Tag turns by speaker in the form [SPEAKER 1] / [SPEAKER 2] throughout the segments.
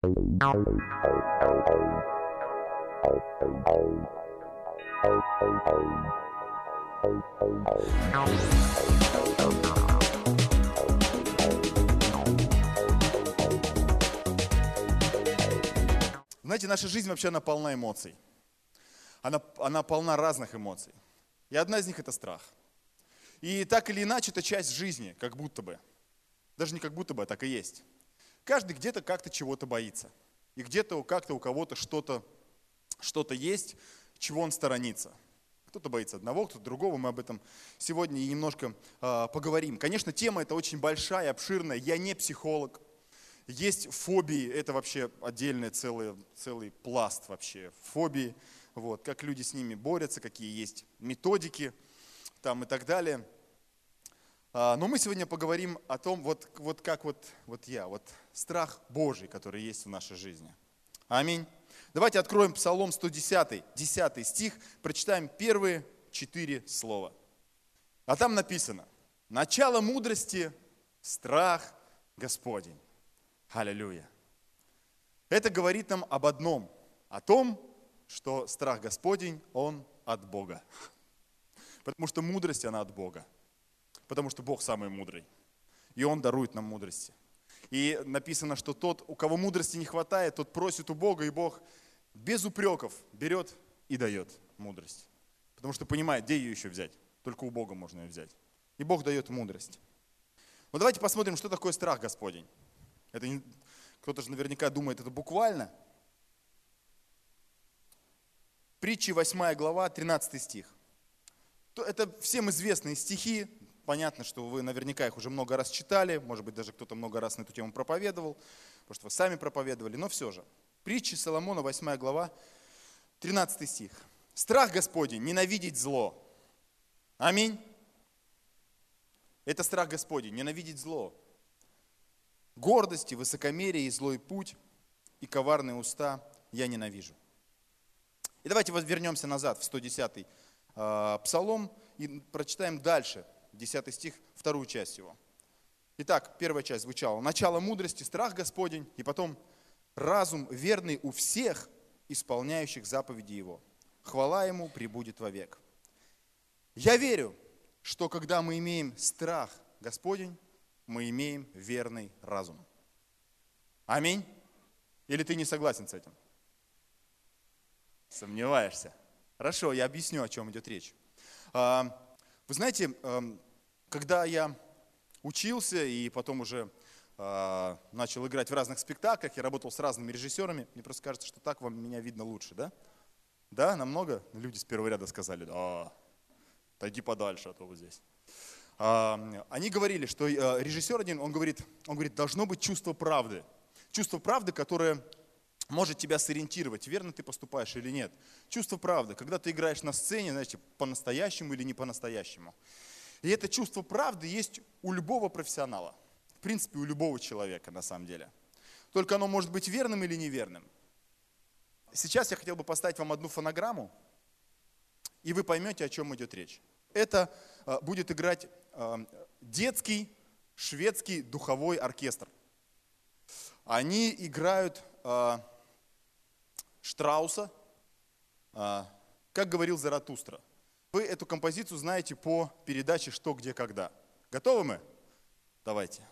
[SPEAKER 1] Знаете, наша жизнь вообще она полна эмоций. Она, она полна разных эмоций. И одна из них это страх. И так или иначе, это часть жизни, как будто бы. Даже не как будто бы, а так и есть. Каждый где-то как-то чего-то боится. И где-то как-то у кого-то что-то что есть, чего он сторонится. Кто-то боится одного, кто-то другого. Мы об этом сегодня немножко э, поговорим. Конечно, тема эта очень большая, обширная. Я не психолог. Есть фобии, это вообще отдельный целый, целый пласт вообще. Фобии, вот, как люди с ними борются, какие есть методики там и так далее. А, но мы сегодня поговорим о том, вот, вот как вот, вот я, вот страх Божий, который есть в нашей жизни. Аминь. Давайте откроем Псалом 110, 10 стих, прочитаем первые четыре слова. А там написано, начало мудрости – страх Господень. Аллилуйя. Это говорит нам об одном, о том, что страх Господень, он от Бога. Потому что мудрость, она от Бога. Потому что Бог самый мудрый. И Он дарует нам мудрости. И написано, что тот, у кого мудрости не хватает, тот просит у Бога, и Бог без упреков берет и дает мудрость. Потому что понимает, где ее еще взять. Только у Бога можно ее взять. И Бог дает мудрость. Но давайте посмотрим, что такое страх Господень. Это не, кто-то же наверняка думает, это буквально. Притчи 8 глава, 13 стих. Это всем известные стихи, понятно, что вы наверняка их уже много раз читали, может быть, даже кто-то много раз на эту тему проповедовал, потому что вы сами проповедовали, но все же. Притчи Соломона, 8 глава, 13 стих. Страх Господень, ненавидеть зло. Аминь. Это страх Господень, ненавидеть зло. Гордости, высокомерие и злой путь, и коварные уста я ненавижу. И давайте вернемся назад в 110-й э, псалом и прочитаем дальше, 10 стих, вторую часть его. Итак, первая часть звучала. Начало мудрости, страх Господень, и потом разум верный у всех, исполняющих заповеди Его. Хвала Ему прибудет вовек. Я верю, что когда мы имеем страх Господень, мы имеем верный разум. Аминь. Или ты не согласен с этим? Сомневаешься. Хорошо, я объясню, о чем идет речь. А, вы знаете, когда я учился и потом уже а, начал играть в разных спектаклях, я работал с разными режиссерами, мне просто кажется, что так вам меня видно лучше, да? Да, намного? Люди с первого ряда сказали, да, отойди подальше, а то вот здесь. А, они говорили, что э, режиссер один, он говорит, он говорит, должно быть чувство правды. Чувство правды, которое может тебя сориентировать, верно ты поступаешь или нет. Чувство правды, когда ты играешь на сцене, знаете, по-настоящему или не по-настоящему. И это чувство правды есть у любого профессионала. В принципе, у любого человека на самом деле. Только оно может быть верным или неверным. Сейчас я хотел бы поставить вам одну фонограмму, и вы поймете, о чем идет речь. Это э, будет играть э, детский шведский духовой оркестр. Они играют э, Штрауса, как говорил Заратустра. Вы эту композицию знаете по передаче «Что, где, когда». Готовы мы? Давайте.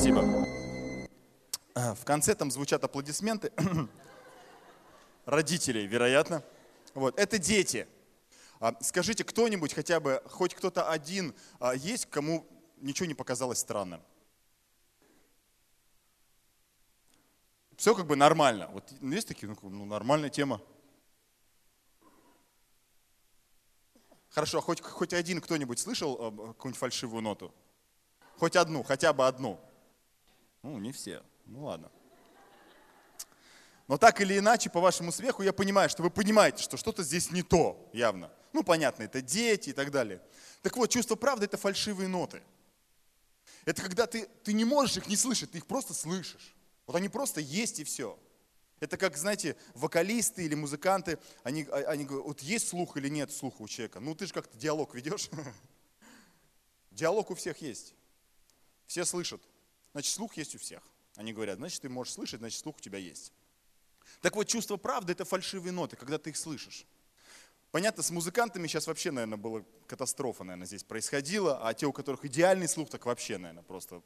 [SPEAKER 1] Спасибо. В конце там звучат аплодисменты. Родителей, вероятно. Вот, это дети. А, скажите, кто-нибудь хотя бы, хоть кто-то один а, есть, кому ничего не показалось странным? Все как бы нормально. Вот есть такие, ну, ну нормальная тема. Хорошо, а хоть, хоть один кто-нибудь слышал а, какую-нибудь фальшивую ноту? Хоть одну, хотя бы одну. Ну, не все. Ну ладно. Но так или иначе, по вашему смеху, я понимаю, что вы понимаете, что что-то здесь не то, явно. Ну, понятно, это дети и так далее. Так вот, чувство правды – это фальшивые ноты. Это когда ты, ты не можешь их не слышать, ты их просто слышишь. Вот они просто есть и все. Это как, знаете, вокалисты или музыканты, они, а, они говорят, вот есть слух или нет слуха у человека. Ну, ты же как-то диалог ведешь. Диалог у всех есть. Все слышат. Значит, слух есть у всех. Они говорят, значит, ты можешь слышать, значит, слух у тебя есть. Так вот, чувство правды – это фальшивые ноты, когда ты их слышишь. Понятно, с музыкантами сейчас вообще, наверное, была катастрофа, наверное, здесь происходила, а те, у которых идеальный слух, так вообще, наверное, просто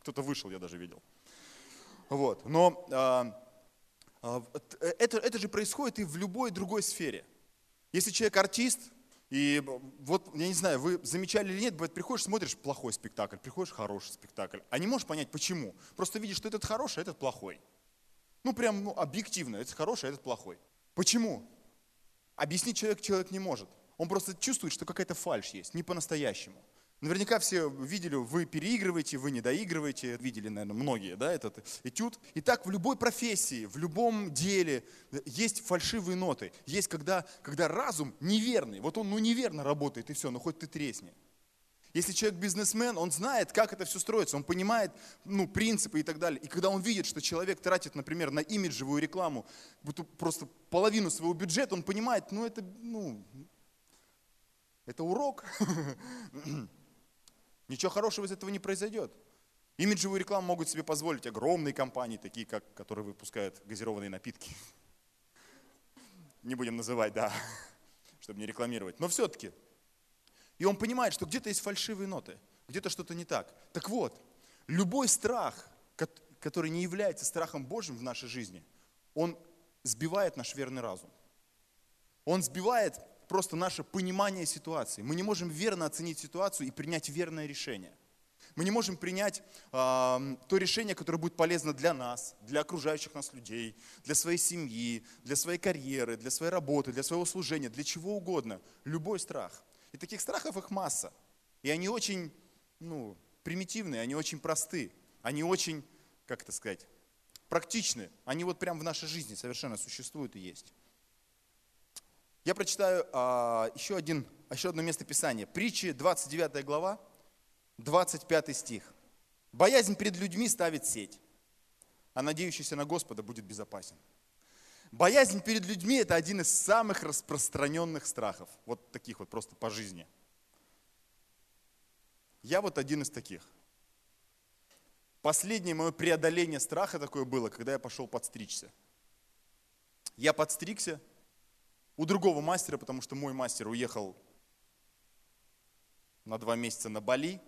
[SPEAKER 1] кто-то вышел, я даже видел. Вот. Но а, а, это, это же происходит и в любой другой сфере. Если человек артист, и вот, я не знаю, вы замечали или нет, бывает, приходишь, смотришь плохой спектакль, приходишь хороший спектакль, а не можешь понять, почему. Просто видишь, что этот хороший, а этот плохой. Ну, прям ну, объективно, этот хороший, а этот плохой. Почему? Объяснить человек человек не может. Он просто чувствует, что какая-то фальшь есть, не по-настоящему. Наверняка все видели, вы переигрываете, вы не доигрываете. Видели, наверное, многие да, этот этюд. И так в любой профессии, в любом деле есть фальшивые ноты. Есть, когда, когда разум неверный. Вот он ну, неверно работает, и все, ну хоть ты тресни. Если человек бизнесмен, он знает, как это все строится, он понимает ну, принципы и так далее. И когда он видит, что человек тратит, например, на имиджевую рекламу просто половину своего бюджета, он понимает, ну это, ну, это урок. Ничего хорошего из этого не произойдет. Имиджевую рекламу могут себе позволить огромные компании, такие как, которые выпускают газированные напитки. Не будем называть, да, чтобы не рекламировать. Но все-таки и он понимает, что где-то есть фальшивые ноты, где-то что-то не так. Так вот, любой страх, который не является страхом Божьим в нашей жизни, он сбивает наш верный разум. Он сбивает просто наше понимание ситуации. Мы не можем верно оценить ситуацию и принять верное решение. Мы не можем принять э, то решение, которое будет полезно для нас, для окружающих нас людей, для своей семьи, для своей карьеры, для своей работы, для своего служения, для чего угодно. Любой страх. И таких страхов их масса. И они очень ну, примитивные, они очень просты, они очень, как это сказать, практичны. Они вот прям в нашей жизни совершенно существуют и есть. Я прочитаю а, еще, один, еще одно место Писания. Притчи, 29 глава, 25 стих. «Боязнь перед людьми ставит сеть, а надеющийся на Господа будет безопасен». Боязнь перед людьми – это один из самых распространенных страхов. Вот таких вот просто по жизни. Я вот один из таких. Последнее мое преодоление страха такое было, когда я пошел подстричься. Я подстригся у другого мастера, потому что мой мастер уехал на два месяца на Бали.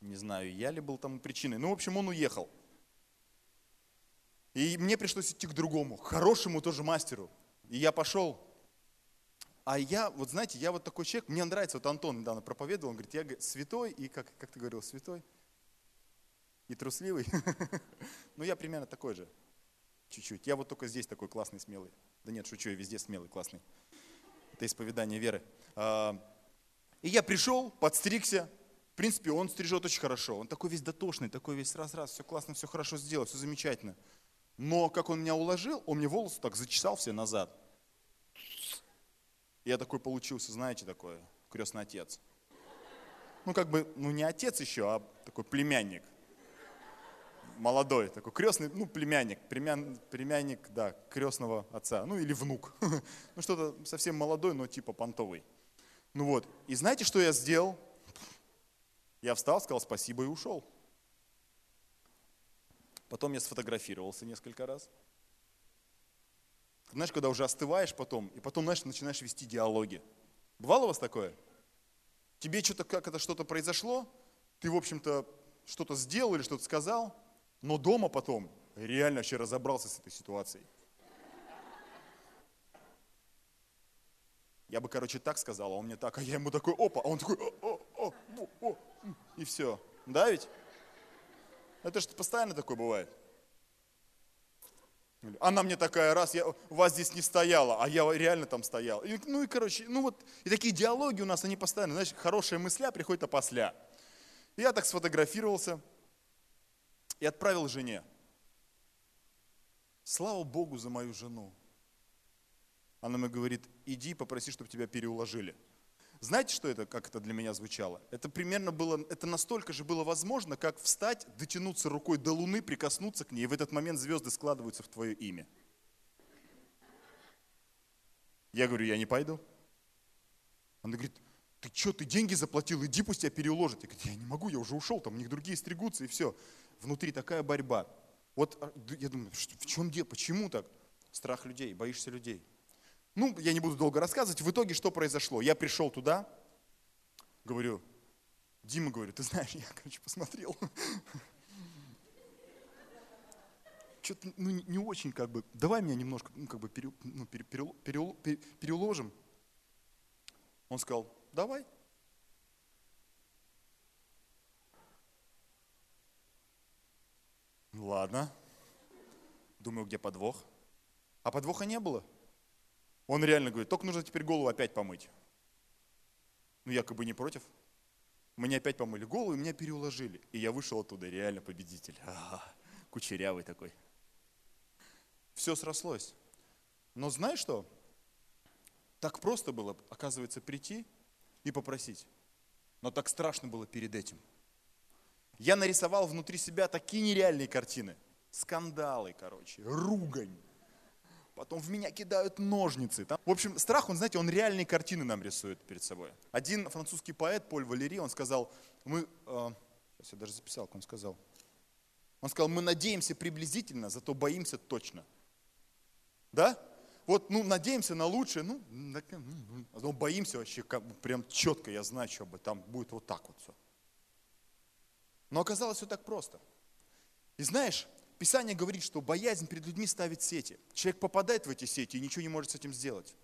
[SPEAKER 1] Не знаю, я ли был тому причиной. Ну, в общем, он уехал. И мне пришлось идти к другому, хорошему тоже мастеру. И я пошел. А я, вот знаете, я вот такой человек, мне нравится, вот Антон недавно проповедовал, он говорит, я святой и, как, как ты говорил, святой и трусливый. Ну, я примерно такой же, чуть-чуть. Я вот только здесь такой классный, смелый. Да нет, шучу, я везде смелый, классный. Это исповедание веры. А, и я пришел, подстригся. В принципе, он стрижет очень хорошо. Он такой весь дотошный, такой весь раз-раз, все классно, все хорошо сделал, все замечательно. Но как он меня уложил, он мне волосы так зачесал все назад. Я такой получился, знаете, такой крестный отец. Ну, как бы, ну не отец еще, а такой племянник. Молодой, такой крестный, ну, племянник, племян, племянник, да, крестного отца, ну, или внук. Ну, что-то совсем молодой, но типа понтовый. Ну вот, и знаете, что я сделал? Я встал, сказал спасибо и ушел. Потом я сфотографировался несколько раз. Знаешь, когда уже остываешь потом, и потом, знаешь, начинаешь вести диалоги. Бывало у вас такое? Тебе что-то, как это что-то произошло, ты, в общем-то, что-то сделал или что-то сказал, Но дома потом реально вообще разобрался с этой ситуацией. Я бы, короче, так сказал, а он мне так, а я ему такой, опа, а он такой, о, о, о, о, и все. Да ведь? Это же постоянно такое бывает. Она мне такая, раз, я, вас здесь не стояла, а я реально там стоял. И, ну и, короче, ну вот, и такие диалоги у нас, они постоянно, знаешь, хорошая мысля приходит опосля. Я так сфотографировался и отправил жене. Слава Богу за мою жену. Она мне говорит, иди попроси, чтобы тебя переуложили. Знаете, что это, как это для меня звучало? Это примерно было, это настолько же было возможно, как встать, дотянуться рукой до Луны, прикоснуться к ней, и в этот момент звезды складываются в твое имя. Я говорю, я не пойду. Она говорит, ты что, ты деньги заплатил, иди пусть тебя переуложат. Я говорю, я не могу, я уже ушел, там у них другие стригутся и все. Внутри такая борьба. Вот а, я думаю, в чем дело, почему так? Страх людей, боишься людей. Ну, я не буду долго рассказывать. В итоге что произошло? Я пришел туда, говорю, Дима, говорю, ты знаешь, я, короче, посмотрел. Что-то ну, не очень как бы, давай меня немножко ну, как бы ну, пере, пере, пере, пере, переложим. Он сказал, давай. Ладно. Думаю, где подвох? А подвоха не было. Он реально говорит, только нужно теперь голову опять помыть. Ну, якобы не против. Мне опять помыли голову, и меня переуложили. И я вышел оттуда, реально победитель. А-а-а, кучерявый такой. Все срослось. Но знаешь что? Так просто было, оказывается, прийти и попросить. Но так страшно было перед этим. Я нарисовал внутри себя такие нереальные картины. Скандалы, короче, ругань, потом в меня кидают ножницы. Там. В общем, страх, он, знаете, он реальные картины нам рисует перед собой. Один французский поэт, Поль Валери, он сказал, мы, э, сейчас я даже записал, как он сказал, он сказал, мы надеемся приблизительно, зато боимся точно. Да? Вот, ну, надеемся на лучшее, ну, но боимся вообще, как прям четко, я знаю, что бы там будет вот так вот все. Но оказалось все так просто. И знаешь, Писание говорит, что боязнь перед людьми ставит сети. Человек попадает в эти сети и ничего не может с этим сделать.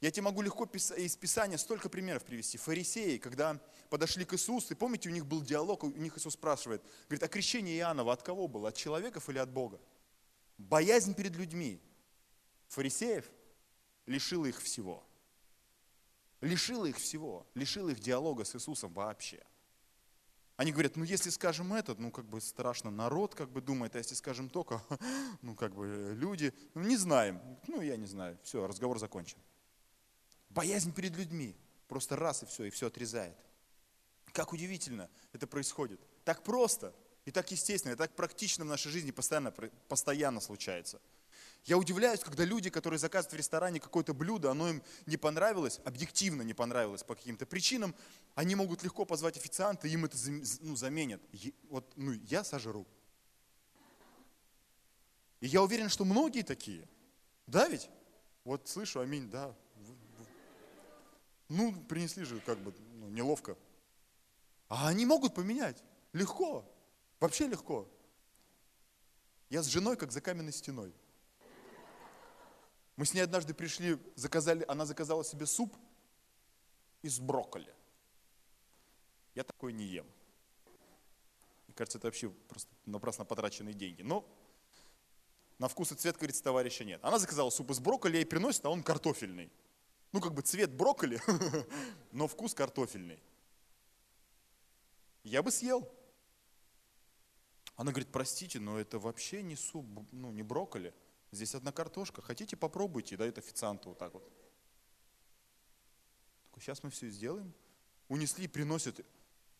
[SPEAKER 1] Я тебе могу легко из Писания столько примеров привести. Фарисеи, когда подошли к Иисусу, и помните, у них был диалог, у них Иисус спрашивает, говорит, а крещение Иоаннова от кого было? От человеков или от Бога? Боязнь перед людьми фарисеев лишила их всего. Лишила их всего, лишила их диалога с Иисусом вообще. Они говорят, ну если скажем это, ну как бы страшно, народ как бы думает, а если скажем только, ну как бы люди, ну не знаем, ну я не знаю, все, разговор закончен. Боязнь перед людьми, просто раз и все, и все отрезает. Как удивительно это происходит. Так просто и так естественно, и так практично в нашей жизни постоянно, постоянно случается. Я удивляюсь, когда люди, которые заказывают в ресторане какое-то блюдо, оно им не понравилось, объективно не понравилось по каким-то причинам, они могут легко позвать официанта, им это ну, заменят. Вот, ну, я сожру. И я уверен, что многие такие. Да ведь? Вот слышу, аминь, да. Ну, принесли же как бы ну, неловко. А они могут поменять. Легко. Вообще легко. Я с женой, как за каменной стеной. Мы с ней однажды пришли, заказали, она заказала себе суп из брокколи. Я такой не ем. Мне кажется, это вообще просто напрасно потраченные деньги. Но на вкус и цвет, говорится, товарища нет. Она заказала суп из брокколи, ей приносит, а он картофельный. Ну, как бы цвет брокколи, но вкус картофельный. Я бы съел. Она говорит, простите, но это вообще не суп, ну, не брокколи. Здесь одна картошка. Хотите, попробуйте, дает официанту вот так вот. Такой, сейчас мы все сделаем. Унесли, приносят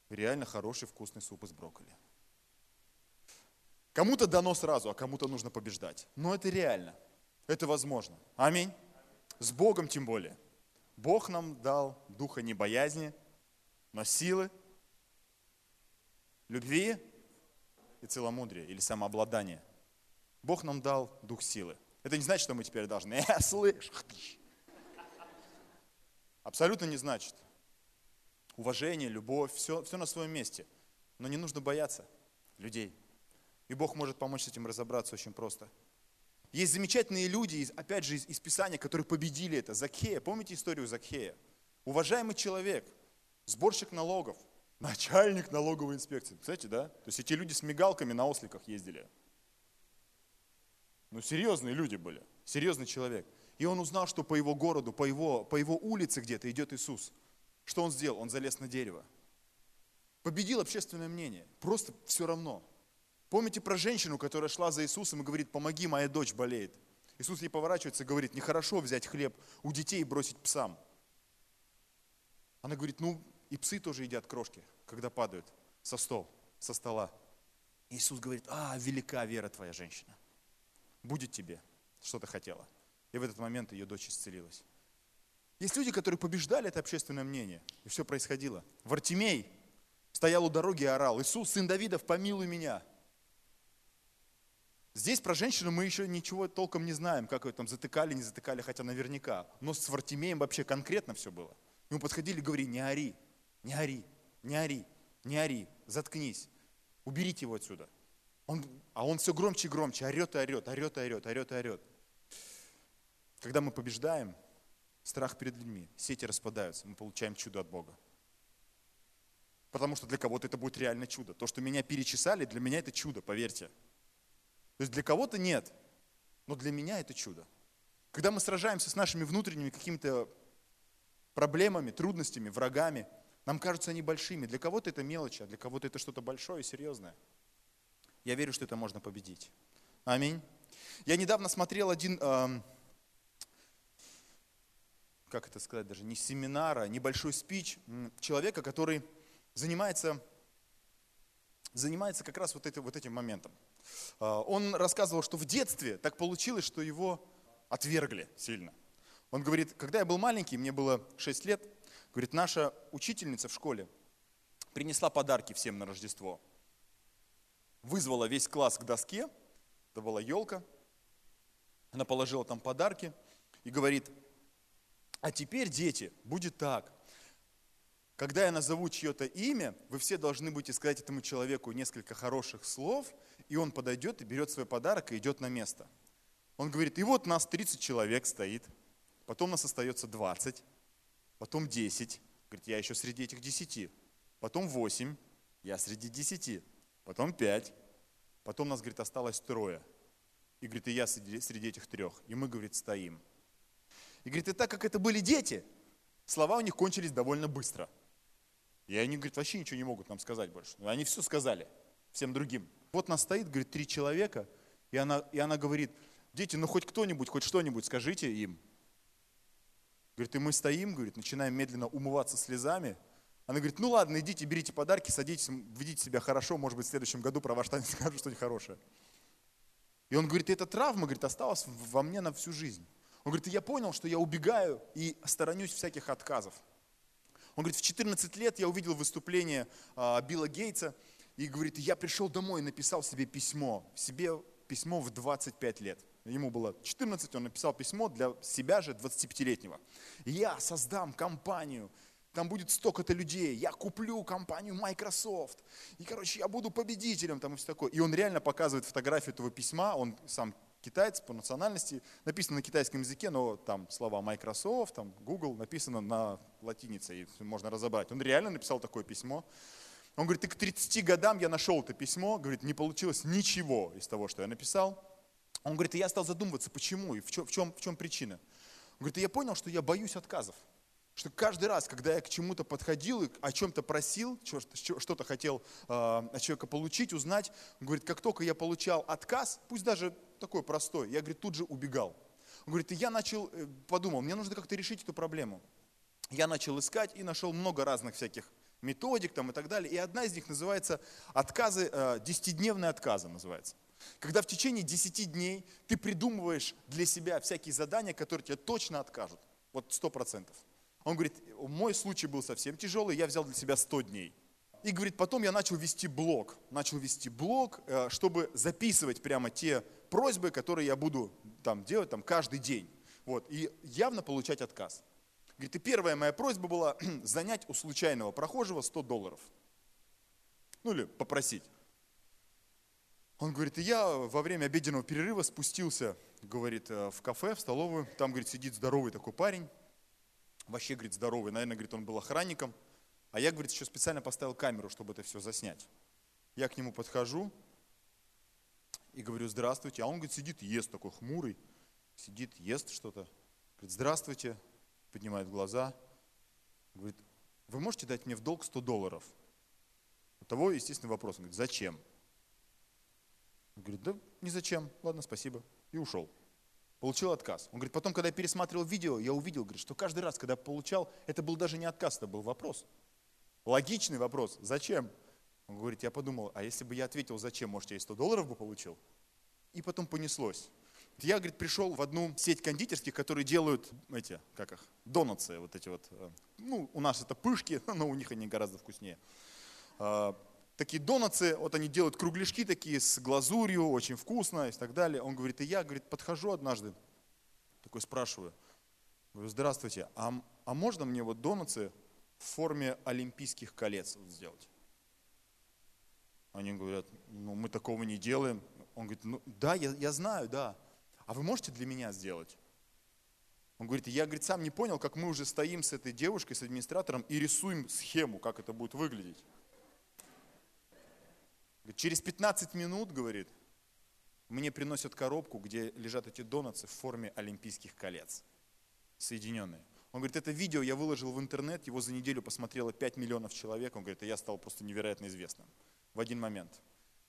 [SPEAKER 1] реально хороший вкусный суп из брокколи. Кому-то дано сразу, а кому-то нужно побеждать. Но это реально. Это возможно. Аминь. С Богом тем более. Бог нам дал духа не боязни, но силы, любви и целомудрия или самообладания. Бог нам дал дух силы. Это не значит, что мы теперь должны, э, слышь, абсолютно не значит. Уважение, любовь, все, все на своем месте. Но не нужно бояться людей. И Бог может помочь с этим разобраться очень просто. Есть замечательные люди, опять же, из, из Писания, которые победили это. Закхея, помните историю Закхея? Уважаемый человек, сборщик налогов, начальник налоговой инспекции. Кстати, да? То есть эти люди с мигалками на осликах ездили. Ну, серьезные люди были, серьезный человек. И он узнал, что по его городу, по его, по его улице где-то идет Иисус. Что он сделал? Он залез на дерево. Победил общественное мнение. Просто все равно. Помните про женщину, которая шла за Иисусом и говорит, помоги, моя дочь болеет. Иисус ей поворачивается и говорит, нехорошо взять хлеб у детей и бросить псам. Она говорит, ну и псы тоже едят крошки, когда падают со стол, со стола. Иисус говорит, а, велика вера твоя женщина. Будет тебе, что ты хотела. И в этот момент ее дочь исцелилась. Есть люди, которые побеждали это общественное мнение, и все происходило. Вартимей стоял у дороги и орал, Иисус, сын Давидов, помилуй меня. Здесь про женщину мы еще ничего толком не знаем, как ее там затыкали, не затыкали, хотя наверняка. Но с Вартимеем вообще конкретно все было. Ему подходили и говорили, не ори, не ори, не ори, не ори, заткнись, уберите его отсюда. Он, а он все громче и громче, орет и орет, орет и орет, орет и орет. Когда мы побеждаем, страх перед людьми, сети распадаются, мы получаем чудо от Бога. Потому что для кого-то это будет реально чудо. То, что меня перечесали, для меня это чудо, поверьте. То есть для кого-то нет, но для меня это чудо. Когда мы сражаемся с нашими внутренними какими-то проблемами, трудностями, врагами, нам кажутся они большими. Для кого-то это мелочь, а для кого-то это что-то большое и серьезное. Я верю, что это можно победить. Аминь. Я недавно смотрел один, э, как это сказать, даже не семинар, а небольшой спич человека, который занимается, занимается как раз вот, это, вот этим моментом. Э, он рассказывал, что в детстве так получилось, что его отвергли сильно. Он говорит, когда я был маленький, мне было 6 лет, говорит, наша учительница в школе принесла подарки всем на Рождество. Вызвала весь класс к доске, это была елка, она положила там подарки и говорит, а теперь, дети, будет так, когда я назову чье-то имя, вы все должны будете сказать этому человеку несколько хороших слов, и он подойдет и берет свой подарок и идет на место. Он говорит, и вот нас 30 человек стоит – потом нас остается 20, потом 10, говорит, я еще среди этих 10, потом 8, я среди 10, потом 5, потом нас, говорит, осталось трое. И говорит, и я среди, среди этих трех. И мы, говорит, стоим. И говорит, и так как это были дети, слова у них кончились довольно быстро. И они, говорит, вообще ничего не могут нам сказать больше. Они все сказали всем другим. Вот нас стоит, говорит, три человека, и она, и она говорит, дети, ну хоть кто-нибудь, хоть что-нибудь скажите им. Говорит, и мы стоим, говорит, начинаем медленно умываться слезами. Она говорит, ну ладно, идите, берите подарки, садитесь, ведите себя хорошо, может быть, в следующем году про ваш танец скажу что-нибудь хорошее. И он говорит, эта травма, говорит, осталась во мне на всю жизнь. Он говорит, я понял, что я убегаю и сторонюсь всяких отказов. Он говорит, в 14 лет я увидел выступление а, Билла Гейтса, и говорит, я пришел домой и написал себе письмо, себе письмо в 25 лет. Ему было 14, он написал письмо для себя же, 25-летнего. Я создам компанию, там будет столько-то людей, я куплю компанию Microsoft, и, короче, я буду победителем, там и все такое. И он реально показывает фотографию этого письма, он сам китаец по национальности, написано на китайском языке, но там слова Microsoft, там Google написано на латинице, и можно разобрать. Он реально написал такое письмо. Он говорит, и к 30 годам я нашел это письмо, говорит, не получилось ничего из того, что я написал. Он говорит, и я стал задумываться, почему и в чем, в чем, в чем причина. Он говорит, и я понял, что я боюсь отказов. Что каждый раз, когда я к чему-то подходил и о чем-то просил, что-то хотел а, от человека получить, узнать, он говорит, как только я получал отказ, пусть даже такой простой, я, говорит, тут же убегал. Он говорит, и я начал, э, подумал, мне нужно как-то решить эту проблему. Я начал искать и нашел много разных всяких методик там и так далее. И одна из них называется отказы, э, десятидневные отказы называется. Когда в течение 10 дней ты придумываешь для себя всякие задания, которые тебе точно откажут. Вот сто процентов. Он говорит, мой случай был совсем тяжелый, я взял для себя 100 дней. И говорит, потом я начал вести блог. Начал вести блог, э, чтобы записывать прямо те просьбы, которые я буду там, делать там, каждый день. Вот, и явно получать отказ. Говорит, и первая моя просьба была занять у случайного прохожего 100 долларов. Ну или попросить. Он говорит, и я во время обеденного перерыва спустился, говорит, э, в кафе, в столовую. Там, говорит, сидит здоровый такой парень. Вообще, говорит, здоровый. Наверное, говорит, он был охранником. А я, говорит, еще специально поставил камеру, чтобы это все заснять. Я к нему подхожу и говорю, здравствуйте. А он, говорит, сидит, ест такой хмурый. Сидит, ест что-то. Говорит, здравствуйте. Поднимает глаза. Говорит, вы можете дать мне в долг 100 долларов? У того, естественно, вопрос. Он говорит, зачем? Он говорит, да ни зачем, ладно, спасибо. И ушел. Получил отказ. Он говорит, потом, когда я пересматривал видео, я увидел, говорит, что каждый раз, когда получал, это был даже не отказ, это был вопрос. Логичный вопрос. Зачем? Он говорит, я подумал, а если бы я ответил, зачем, может, я и 100 долларов бы получил? И потом понеслось. Я, говорит, пришел в одну сеть кондитерских, которые делают эти, как их, донатсы, вот эти вот. Э, ну, у нас это пышки, но у них они гораздо вкуснее. Такие донатсы, вот они делают кругляшки такие с глазурью, очень вкусно и так далее. Он говорит, и я, говорит, подхожу однажды, такой спрашиваю, говорю, здравствуйте, а, а можно мне вот донатсы в форме олимпийских колец сделать? Они говорят, ну мы такого не делаем. Он говорит, ну да, я, я знаю, да. А вы можете для меня сделать? Он говорит, я, говорит, сам не понял, как мы уже стоим с этой девушкой, с администратором и рисуем схему, как это будет выглядеть. Через 15 минут, говорит, мне приносят коробку, где лежат эти донатсы в форме олимпийских колец, соединенные. Он говорит, это видео я выложил в интернет, его за неделю посмотрело 5 миллионов человек. Он говорит, и я стал просто невероятно известным в один момент.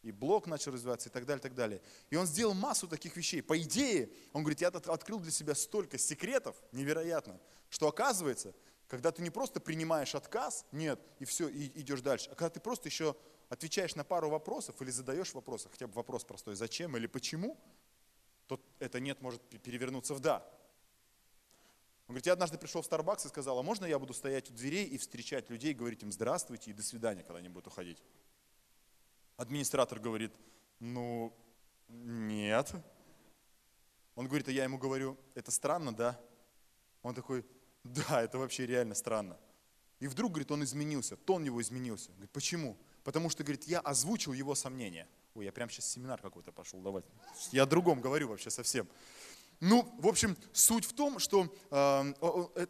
[SPEAKER 1] И блог начал развиваться и так далее, и так далее. И он сделал массу таких вещей. По идее, он говорит, я открыл для себя столько секретов, невероятно, что оказывается, когда ты не просто принимаешь отказ, нет, и все, и идешь дальше, а когда ты просто еще отвечаешь на пару вопросов или задаешь вопросы, хотя бы вопрос простой, зачем или почему, то это нет может перевернуться в да. Он говорит, я однажды пришел в Starbucks и сказал, а можно я буду стоять у дверей и встречать людей, говорить им здравствуйте и до свидания, когда они будут уходить? Администратор говорит, ну, нет. Он говорит, а я ему говорю, это странно, да? Он такой, да, это вообще реально странно. И вдруг, говорит, он изменился, тон его изменился. Говорит, почему? Потому что, говорит, я озвучил его сомнения. Ой, я прям сейчас семинар какой-то пошел давать. Я о другом говорю вообще совсем. Ну, в общем, суть в том, что э, э,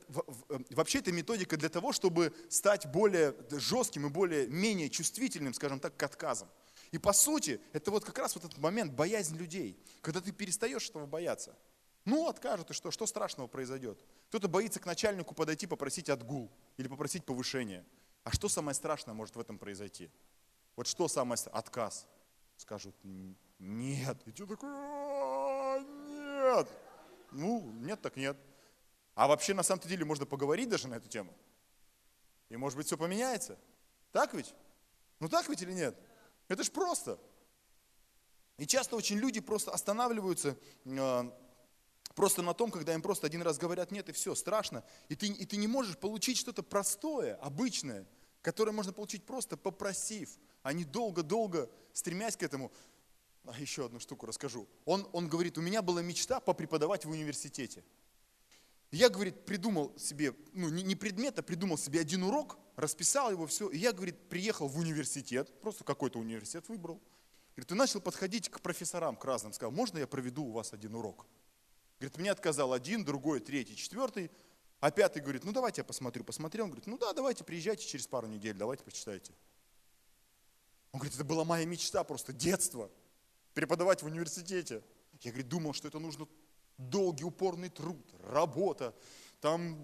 [SPEAKER 1] вообще это методика для того, чтобы стать более жестким и более менее чувствительным, скажем так, к отказам. И по сути, это вот как раз вот этот момент, боязнь людей, когда ты перестаешь этого бояться. Ну, откажут, и что? Что страшного произойдет? Кто-то боится к начальнику подойти, попросить отгул или попросить повышение. А что самое страшное может в этом произойти? Вот что самое? Отказ. Скажут, нет. И ты такой, нет. Ну, нет так нет. А вообще, на самом деле, можно поговорить даже на эту тему. И, может быть, все поменяется. Так ведь? Ну, так ведь или нет? Это ж просто. И часто очень люди просто останавливаются э, просто на том, когда им просто один раз говорят нет, и все, страшно. И ты, и ты не можешь получить что-то простое, обычное, которое можно получить просто попросив, а не долго-долго стремясь к этому. А еще одну штуку расскажу. Он, он говорит, у меня была мечта попреподавать в университете. Я, говорит, придумал себе, ну не, не предмет, а придумал себе один урок, расписал его, все. И я, говорит, приехал в университет, просто какой-то университет выбрал. Говорит, и начал подходить к профессорам, к разным. Сказал, можно я проведу у вас один урок? Говорит, мне отказал один, другой, третий, четвертый. А пятый говорит, ну давайте я посмотрю. Посмотрел, он говорит, ну да, давайте приезжайте через пару недель, давайте почитайте. Он говорит, это была моя мечта, просто детство, преподавать в университете. Я, говорит, думал, что это нужно долгий упорный труд, работа, там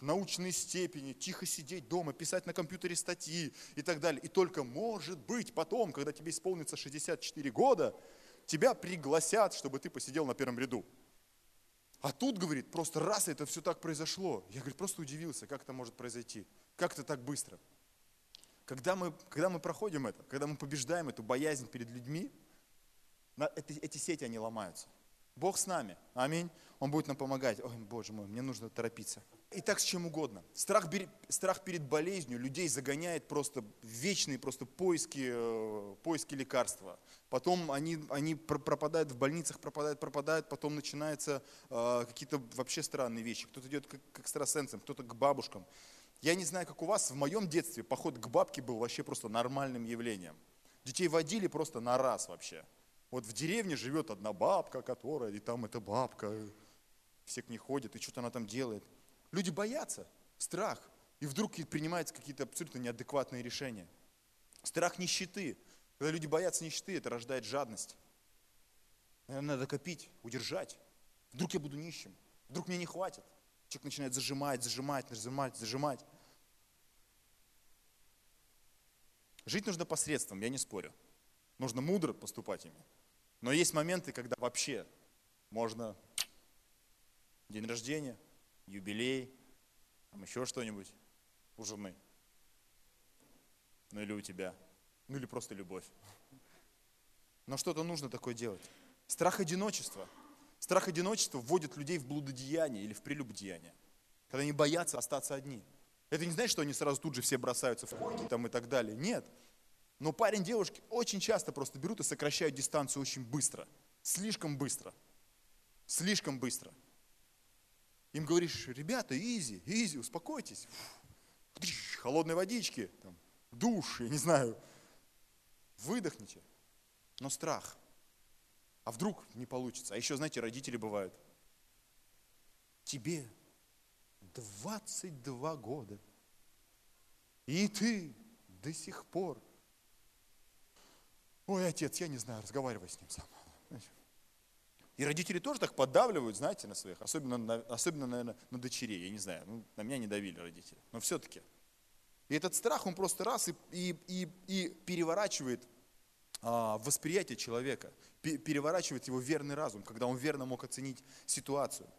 [SPEAKER 1] научные степени, тихо сидеть дома, писать на компьютере статьи и так далее. И только, может быть, потом, когда тебе исполнится 64 года, тебя пригласят, чтобы ты посидел на первом ряду. А тут, говорит, просто раз это все так произошло. Я, говорит, просто удивился, как это может произойти. Как это так быстро. Когда мы, когда мы проходим это, когда мы побеждаем эту боязнь перед людьми, эти, эти сети, они ломаются. Бог с нами. Аминь. Он будет нам помогать. Ой, Боже мой, мне нужно торопиться. И так с чем угодно. Страх, страх перед болезнью людей загоняет просто вечные просто поиски, э, поиски лекарства. Потом они, они пропадают в больницах, пропадают, пропадают, потом начинаются э, какие-то вообще странные вещи. Кто-то идет к, к экстрасенсам, кто-то к бабушкам. Я не знаю, как у вас, в моем детстве поход к бабке был вообще просто нормальным явлением. Детей водили просто на раз вообще. Вот в деревне живет одна бабка, которая, и там эта бабка, все к ней ходят, и что-то она там делает. Люди боятся, страх, и вдруг принимаются какие-то абсолютно неадекватные решения. Страх нищеты. Когда люди боятся нищеты, это рождает жадность. Надо копить, удержать. Вдруг я буду нищим, вдруг мне не хватит. Человек начинает зажимать, зажимать, зажимать, зажимать. Жить нужно посредством, я не спорю. Нужно мудро поступать ими. Но есть моменты, когда вообще можно день рождения, юбилей, там еще что-нибудь у жены. Ну или у тебя. Ну или просто любовь. Но что-то нужно такое делать. Страх одиночества. Страх одиночества вводит людей в блудодеяние или в прелюбодеяние. Когда они боятся остаться одни. Это не значит, что они сразу тут же все бросаются в койки там и так далее. Нет. Но парень девушки очень часто просто берут и сокращают дистанцию очень быстро. Слишком быстро. Слишком быстро. Им говоришь, ребята, изи, изи, успокойтесь. Холодной водички, там, душ, я не знаю. Выдохните. Но страх. А вдруг не получится? А еще, знаете, родители бывают. Тебе 22 года. И ты до сих пор Ой, отец, я не знаю, разговаривай с ним сам. И родители тоже так поддавливают, знаете, на своих, особенно, на, особенно наверное, на дочерей, я не знаю, ну, на меня не давили родители, но все-таки. И этот страх, он просто раз и, и, и, и переворачивает а, восприятие человека, переворачивает его верный разум, когда он верно мог оценить ситуацию.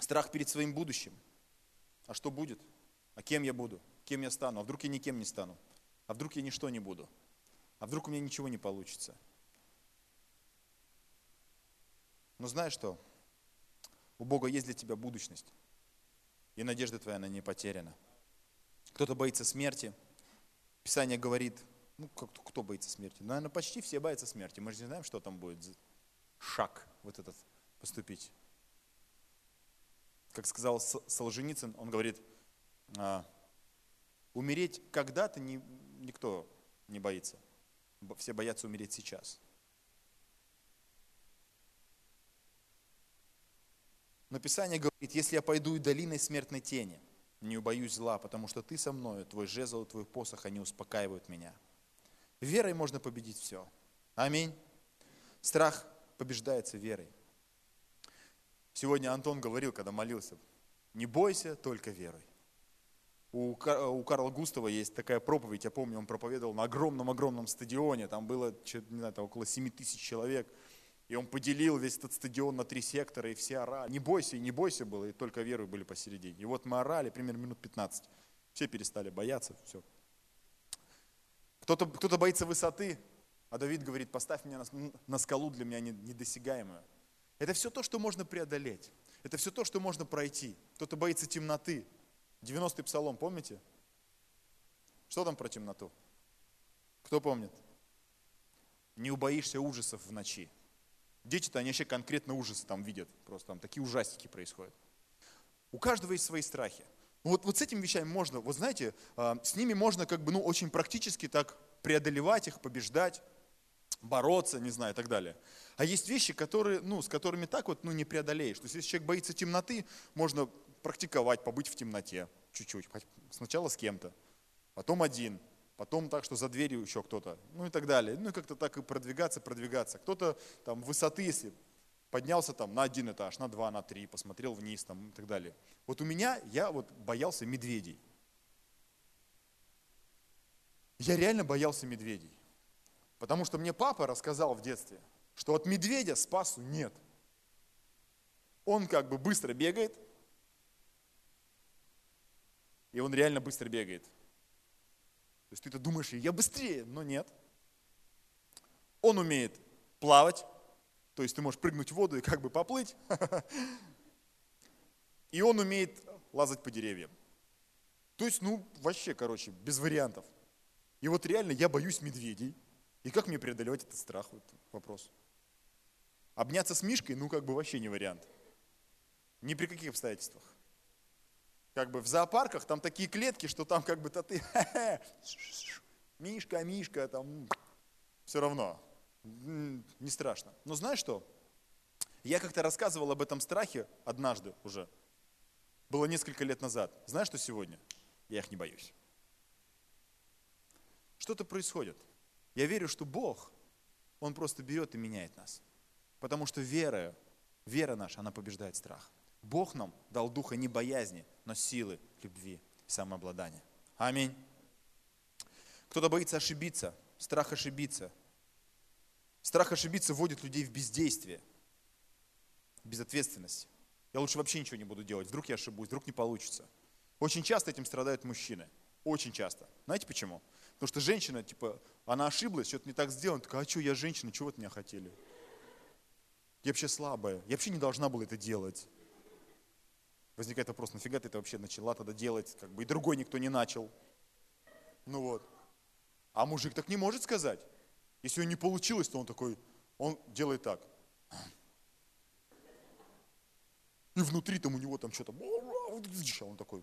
[SPEAKER 1] Страх перед своим будущим. А что будет? А кем я буду? Кем я стану? А вдруг я никем не стану? А вдруг я ничто не буду? А вдруг у меня ничего не получится? Но знаешь что? У Бога есть для тебя будущность. И надежда твоя, она не потеряна. Кто-то боится смерти. Писание говорит, ну, кто, кто боится смерти? Наверное, почти все боятся смерти. Мы же не знаем, что там будет шаг вот этот поступить. Как сказал Солженицын, он говорит, а, умереть когда-то никто не боится все боятся умереть сейчас. Но Писание говорит, если я пойду и долиной смертной тени, не убоюсь зла, потому что ты со мною, твой жезл, твой посох, они успокаивают меня. Верой можно победить все. Аминь. Страх побеждается верой. Сегодня Антон говорил, когда молился, не бойся, только верой. У, у Карла Густава есть такая проповедь, я помню, он проповедовал на огромном-огромном стадионе, там было, не знаю, там около 7 тысяч человек, и он поделил весь этот стадион на три сектора, и все орали. Не бойся, и не бойся было, и только веры были посередине. И вот мы орали примерно минут 15. Все перестали бояться, все. Кто-то кто боится высоты, а Давид говорит, поставь меня на, на скалу для меня недосягаемую. Это все то, что можно преодолеть. Это все то, что можно пройти. Кто-то боится темноты, 90-й псалом, помните? Что там про темноту? Кто помнит? Не убоишься ужасов в ночи. Дети-то, они вообще конкретно ужасы там видят. Просто там такие ужастики происходят. У каждого есть свои страхи. Вот, вот с этими вещами можно, вот знаете, а, с ними можно как бы, ну, очень практически так преодолевать их, побеждать, бороться, не знаю, и так далее. А есть вещи, которые, ну, с которыми так вот, ну, не преодолеешь. То есть, если человек боится темноты, можно практиковать, побыть в темноте чуть-чуть. Сначала с кем-то, потом один, потом так, что за дверью еще кто-то, ну и так далее. Ну и как-то так и продвигаться, продвигаться. Кто-то там высоты, если поднялся там на один этаж, на два, на три, посмотрел вниз там и так далее. Вот у меня, я вот боялся медведей. Я реально боялся медведей. Потому что мне папа рассказал в детстве, что от медведя спасу нет. Он как бы быстро бегает, и он реально быстро бегает. То есть ты-то думаешь, я быстрее, но нет. Он умеет плавать, то есть ты можешь прыгнуть в воду и как бы поплыть. И он умеет лазать по деревьям. То есть, ну, вообще, короче, без вариантов. И вот реально я боюсь медведей. И как мне преодолевать этот страх? Вот вопрос. Обняться с Мишкой, ну, как бы вообще не вариант. Ни при каких обстоятельствах как бы в зоопарках там такие клетки, что там как бы-то ты Мишка, Мишка, там, все равно, не страшно. Но знаешь что? Я как-то рассказывал об этом страхе однажды уже. Было несколько лет назад. Знаешь, что сегодня? Я их не боюсь. Что-то происходит. Я верю, что Бог, Он просто берет и меняет нас. Потому что вера, вера наша, она побеждает страх. Бог нам дал духа не боязни, но силы, любви самообладания. Аминь. Кто-то боится ошибиться, страх ошибиться. Страх ошибиться вводит людей в бездействие, безответственность. Я лучше вообще ничего не буду делать, вдруг я ошибусь, вдруг не получится. Очень часто этим страдают мужчины. Очень часто. Знаете почему? Потому что женщина, типа, она ошиблась, что-то не так сделано, такая, а что, я женщина, чего от меня хотели? Я вообще слабая, я вообще не должна была это делать. Возникает вопрос, нафига ты это вообще начала тогда делать, как бы, и другой никто не начал. Ну вот. А мужик так не может сказать. Если у него не получилось, то он такой, он делает так. И внутри там у него там что-то, он такой,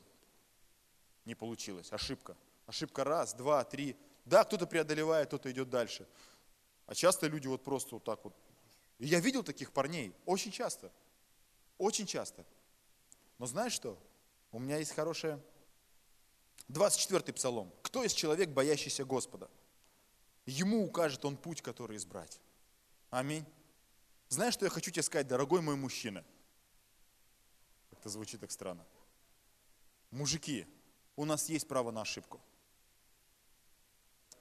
[SPEAKER 1] не получилось, ошибка. Ошибка раз, два, три. Да, кто-то преодолевает, кто-то идет дальше. А часто люди вот просто вот так вот. И я видел таких парней очень часто. Очень часто. Но знаешь что? У меня есть хорошая 24-й псалом. Кто из человек, боящийся Господа? Ему укажет он путь, который избрать. Аминь. Знаешь, что я хочу тебе сказать, дорогой мой мужчина? Это звучит так странно. Мужики, у нас есть право на ошибку.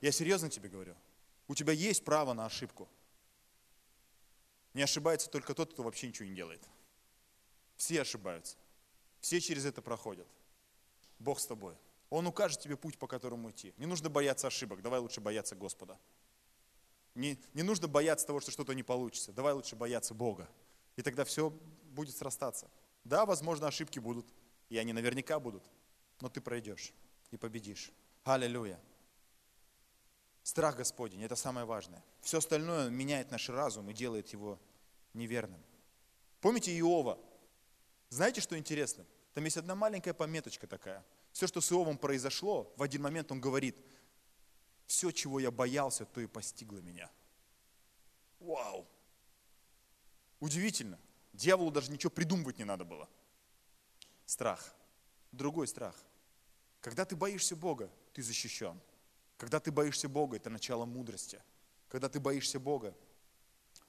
[SPEAKER 1] Я серьезно тебе говорю. У тебя есть право на ошибку. Не ошибается только тот, кто вообще ничего не делает. Все ошибаются. Все через это проходят. Бог с тобой. Он укажет тебе путь, по которому идти. Не нужно бояться ошибок, давай лучше бояться Господа. Не, не нужно бояться того, что что-то не получится. Давай лучше бояться Бога. И тогда все будет срастаться. Да, возможно, ошибки будут, и они наверняка будут, но ты пройдешь и победишь. Аллилуйя. Страх Господень – это самое важное. Все остальное меняет наш разум и делает его неверным. Помните Иова? Знаете, что интересно? Там есть одна маленькая пометочка такая. Все, что с Иовом произошло, в один момент он говорит, все, чего я боялся, то и постигло меня. Вау! Удивительно. Дьяволу даже ничего придумывать не надо было. Страх. Другой страх. Когда ты боишься Бога, ты защищен. Когда ты боишься Бога, это начало мудрости. Когда ты боишься Бога,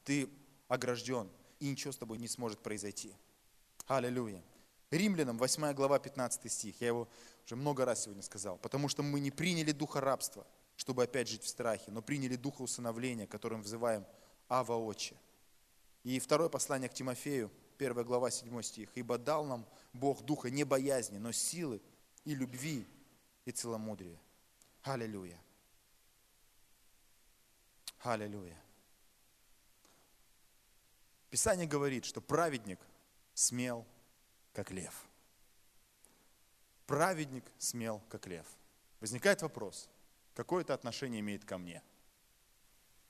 [SPEAKER 1] ты огражден, и ничего с тобой не сможет произойти. Аллилуйя. Римлянам 8 глава 15 стих. Я его уже много раз сегодня сказал. Потому что мы не приняли духа рабства, чтобы опять жить в страхе, но приняли духа усыновления, которым взываем Ава Отче. И второе послание к Тимофею, 1 глава, 7 стих. «Ибо дал нам Бог духа не боязни, но силы и любви и целомудрия». Аллилуйя. Аллилуйя. Писание говорит, что праведник смел, как лев. Праведник смел, как лев. Возникает вопрос, какое это отношение имеет ко мне?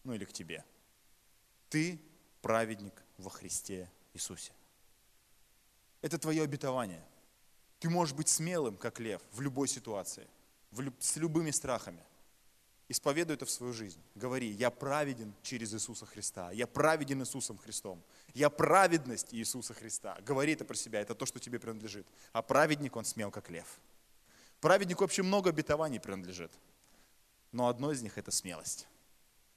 [SPEAKER 1] Ну или к тебе? Ты праведник во Христе Иисусе. Это твое обетование. Ты можешь быть смелым, как лев, в любой ситуации, в люб... с любыми страхами. Исповедуй это в свою жизнь. Говори, я праведен через Иисуса Христа. Я праведен Иисусом Христом. Я праведность Иисуса Христа. Говори это про себя, это то, что тебе принадлежит. А праведник, он смел, как лев. Праведнику вообще много обетований принадлежит. Но одно из них – это смелость.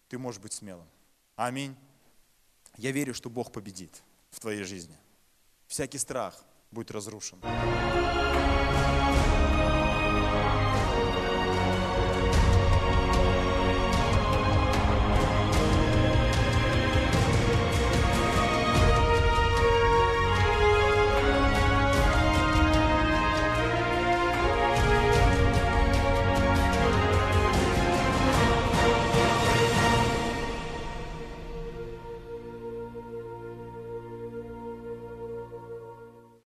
[SPEAKER 1] Ты можешь быть смелым. Аминь. Я верю, что Бог победит в твоей жизни. Всякий страх будет разрушен.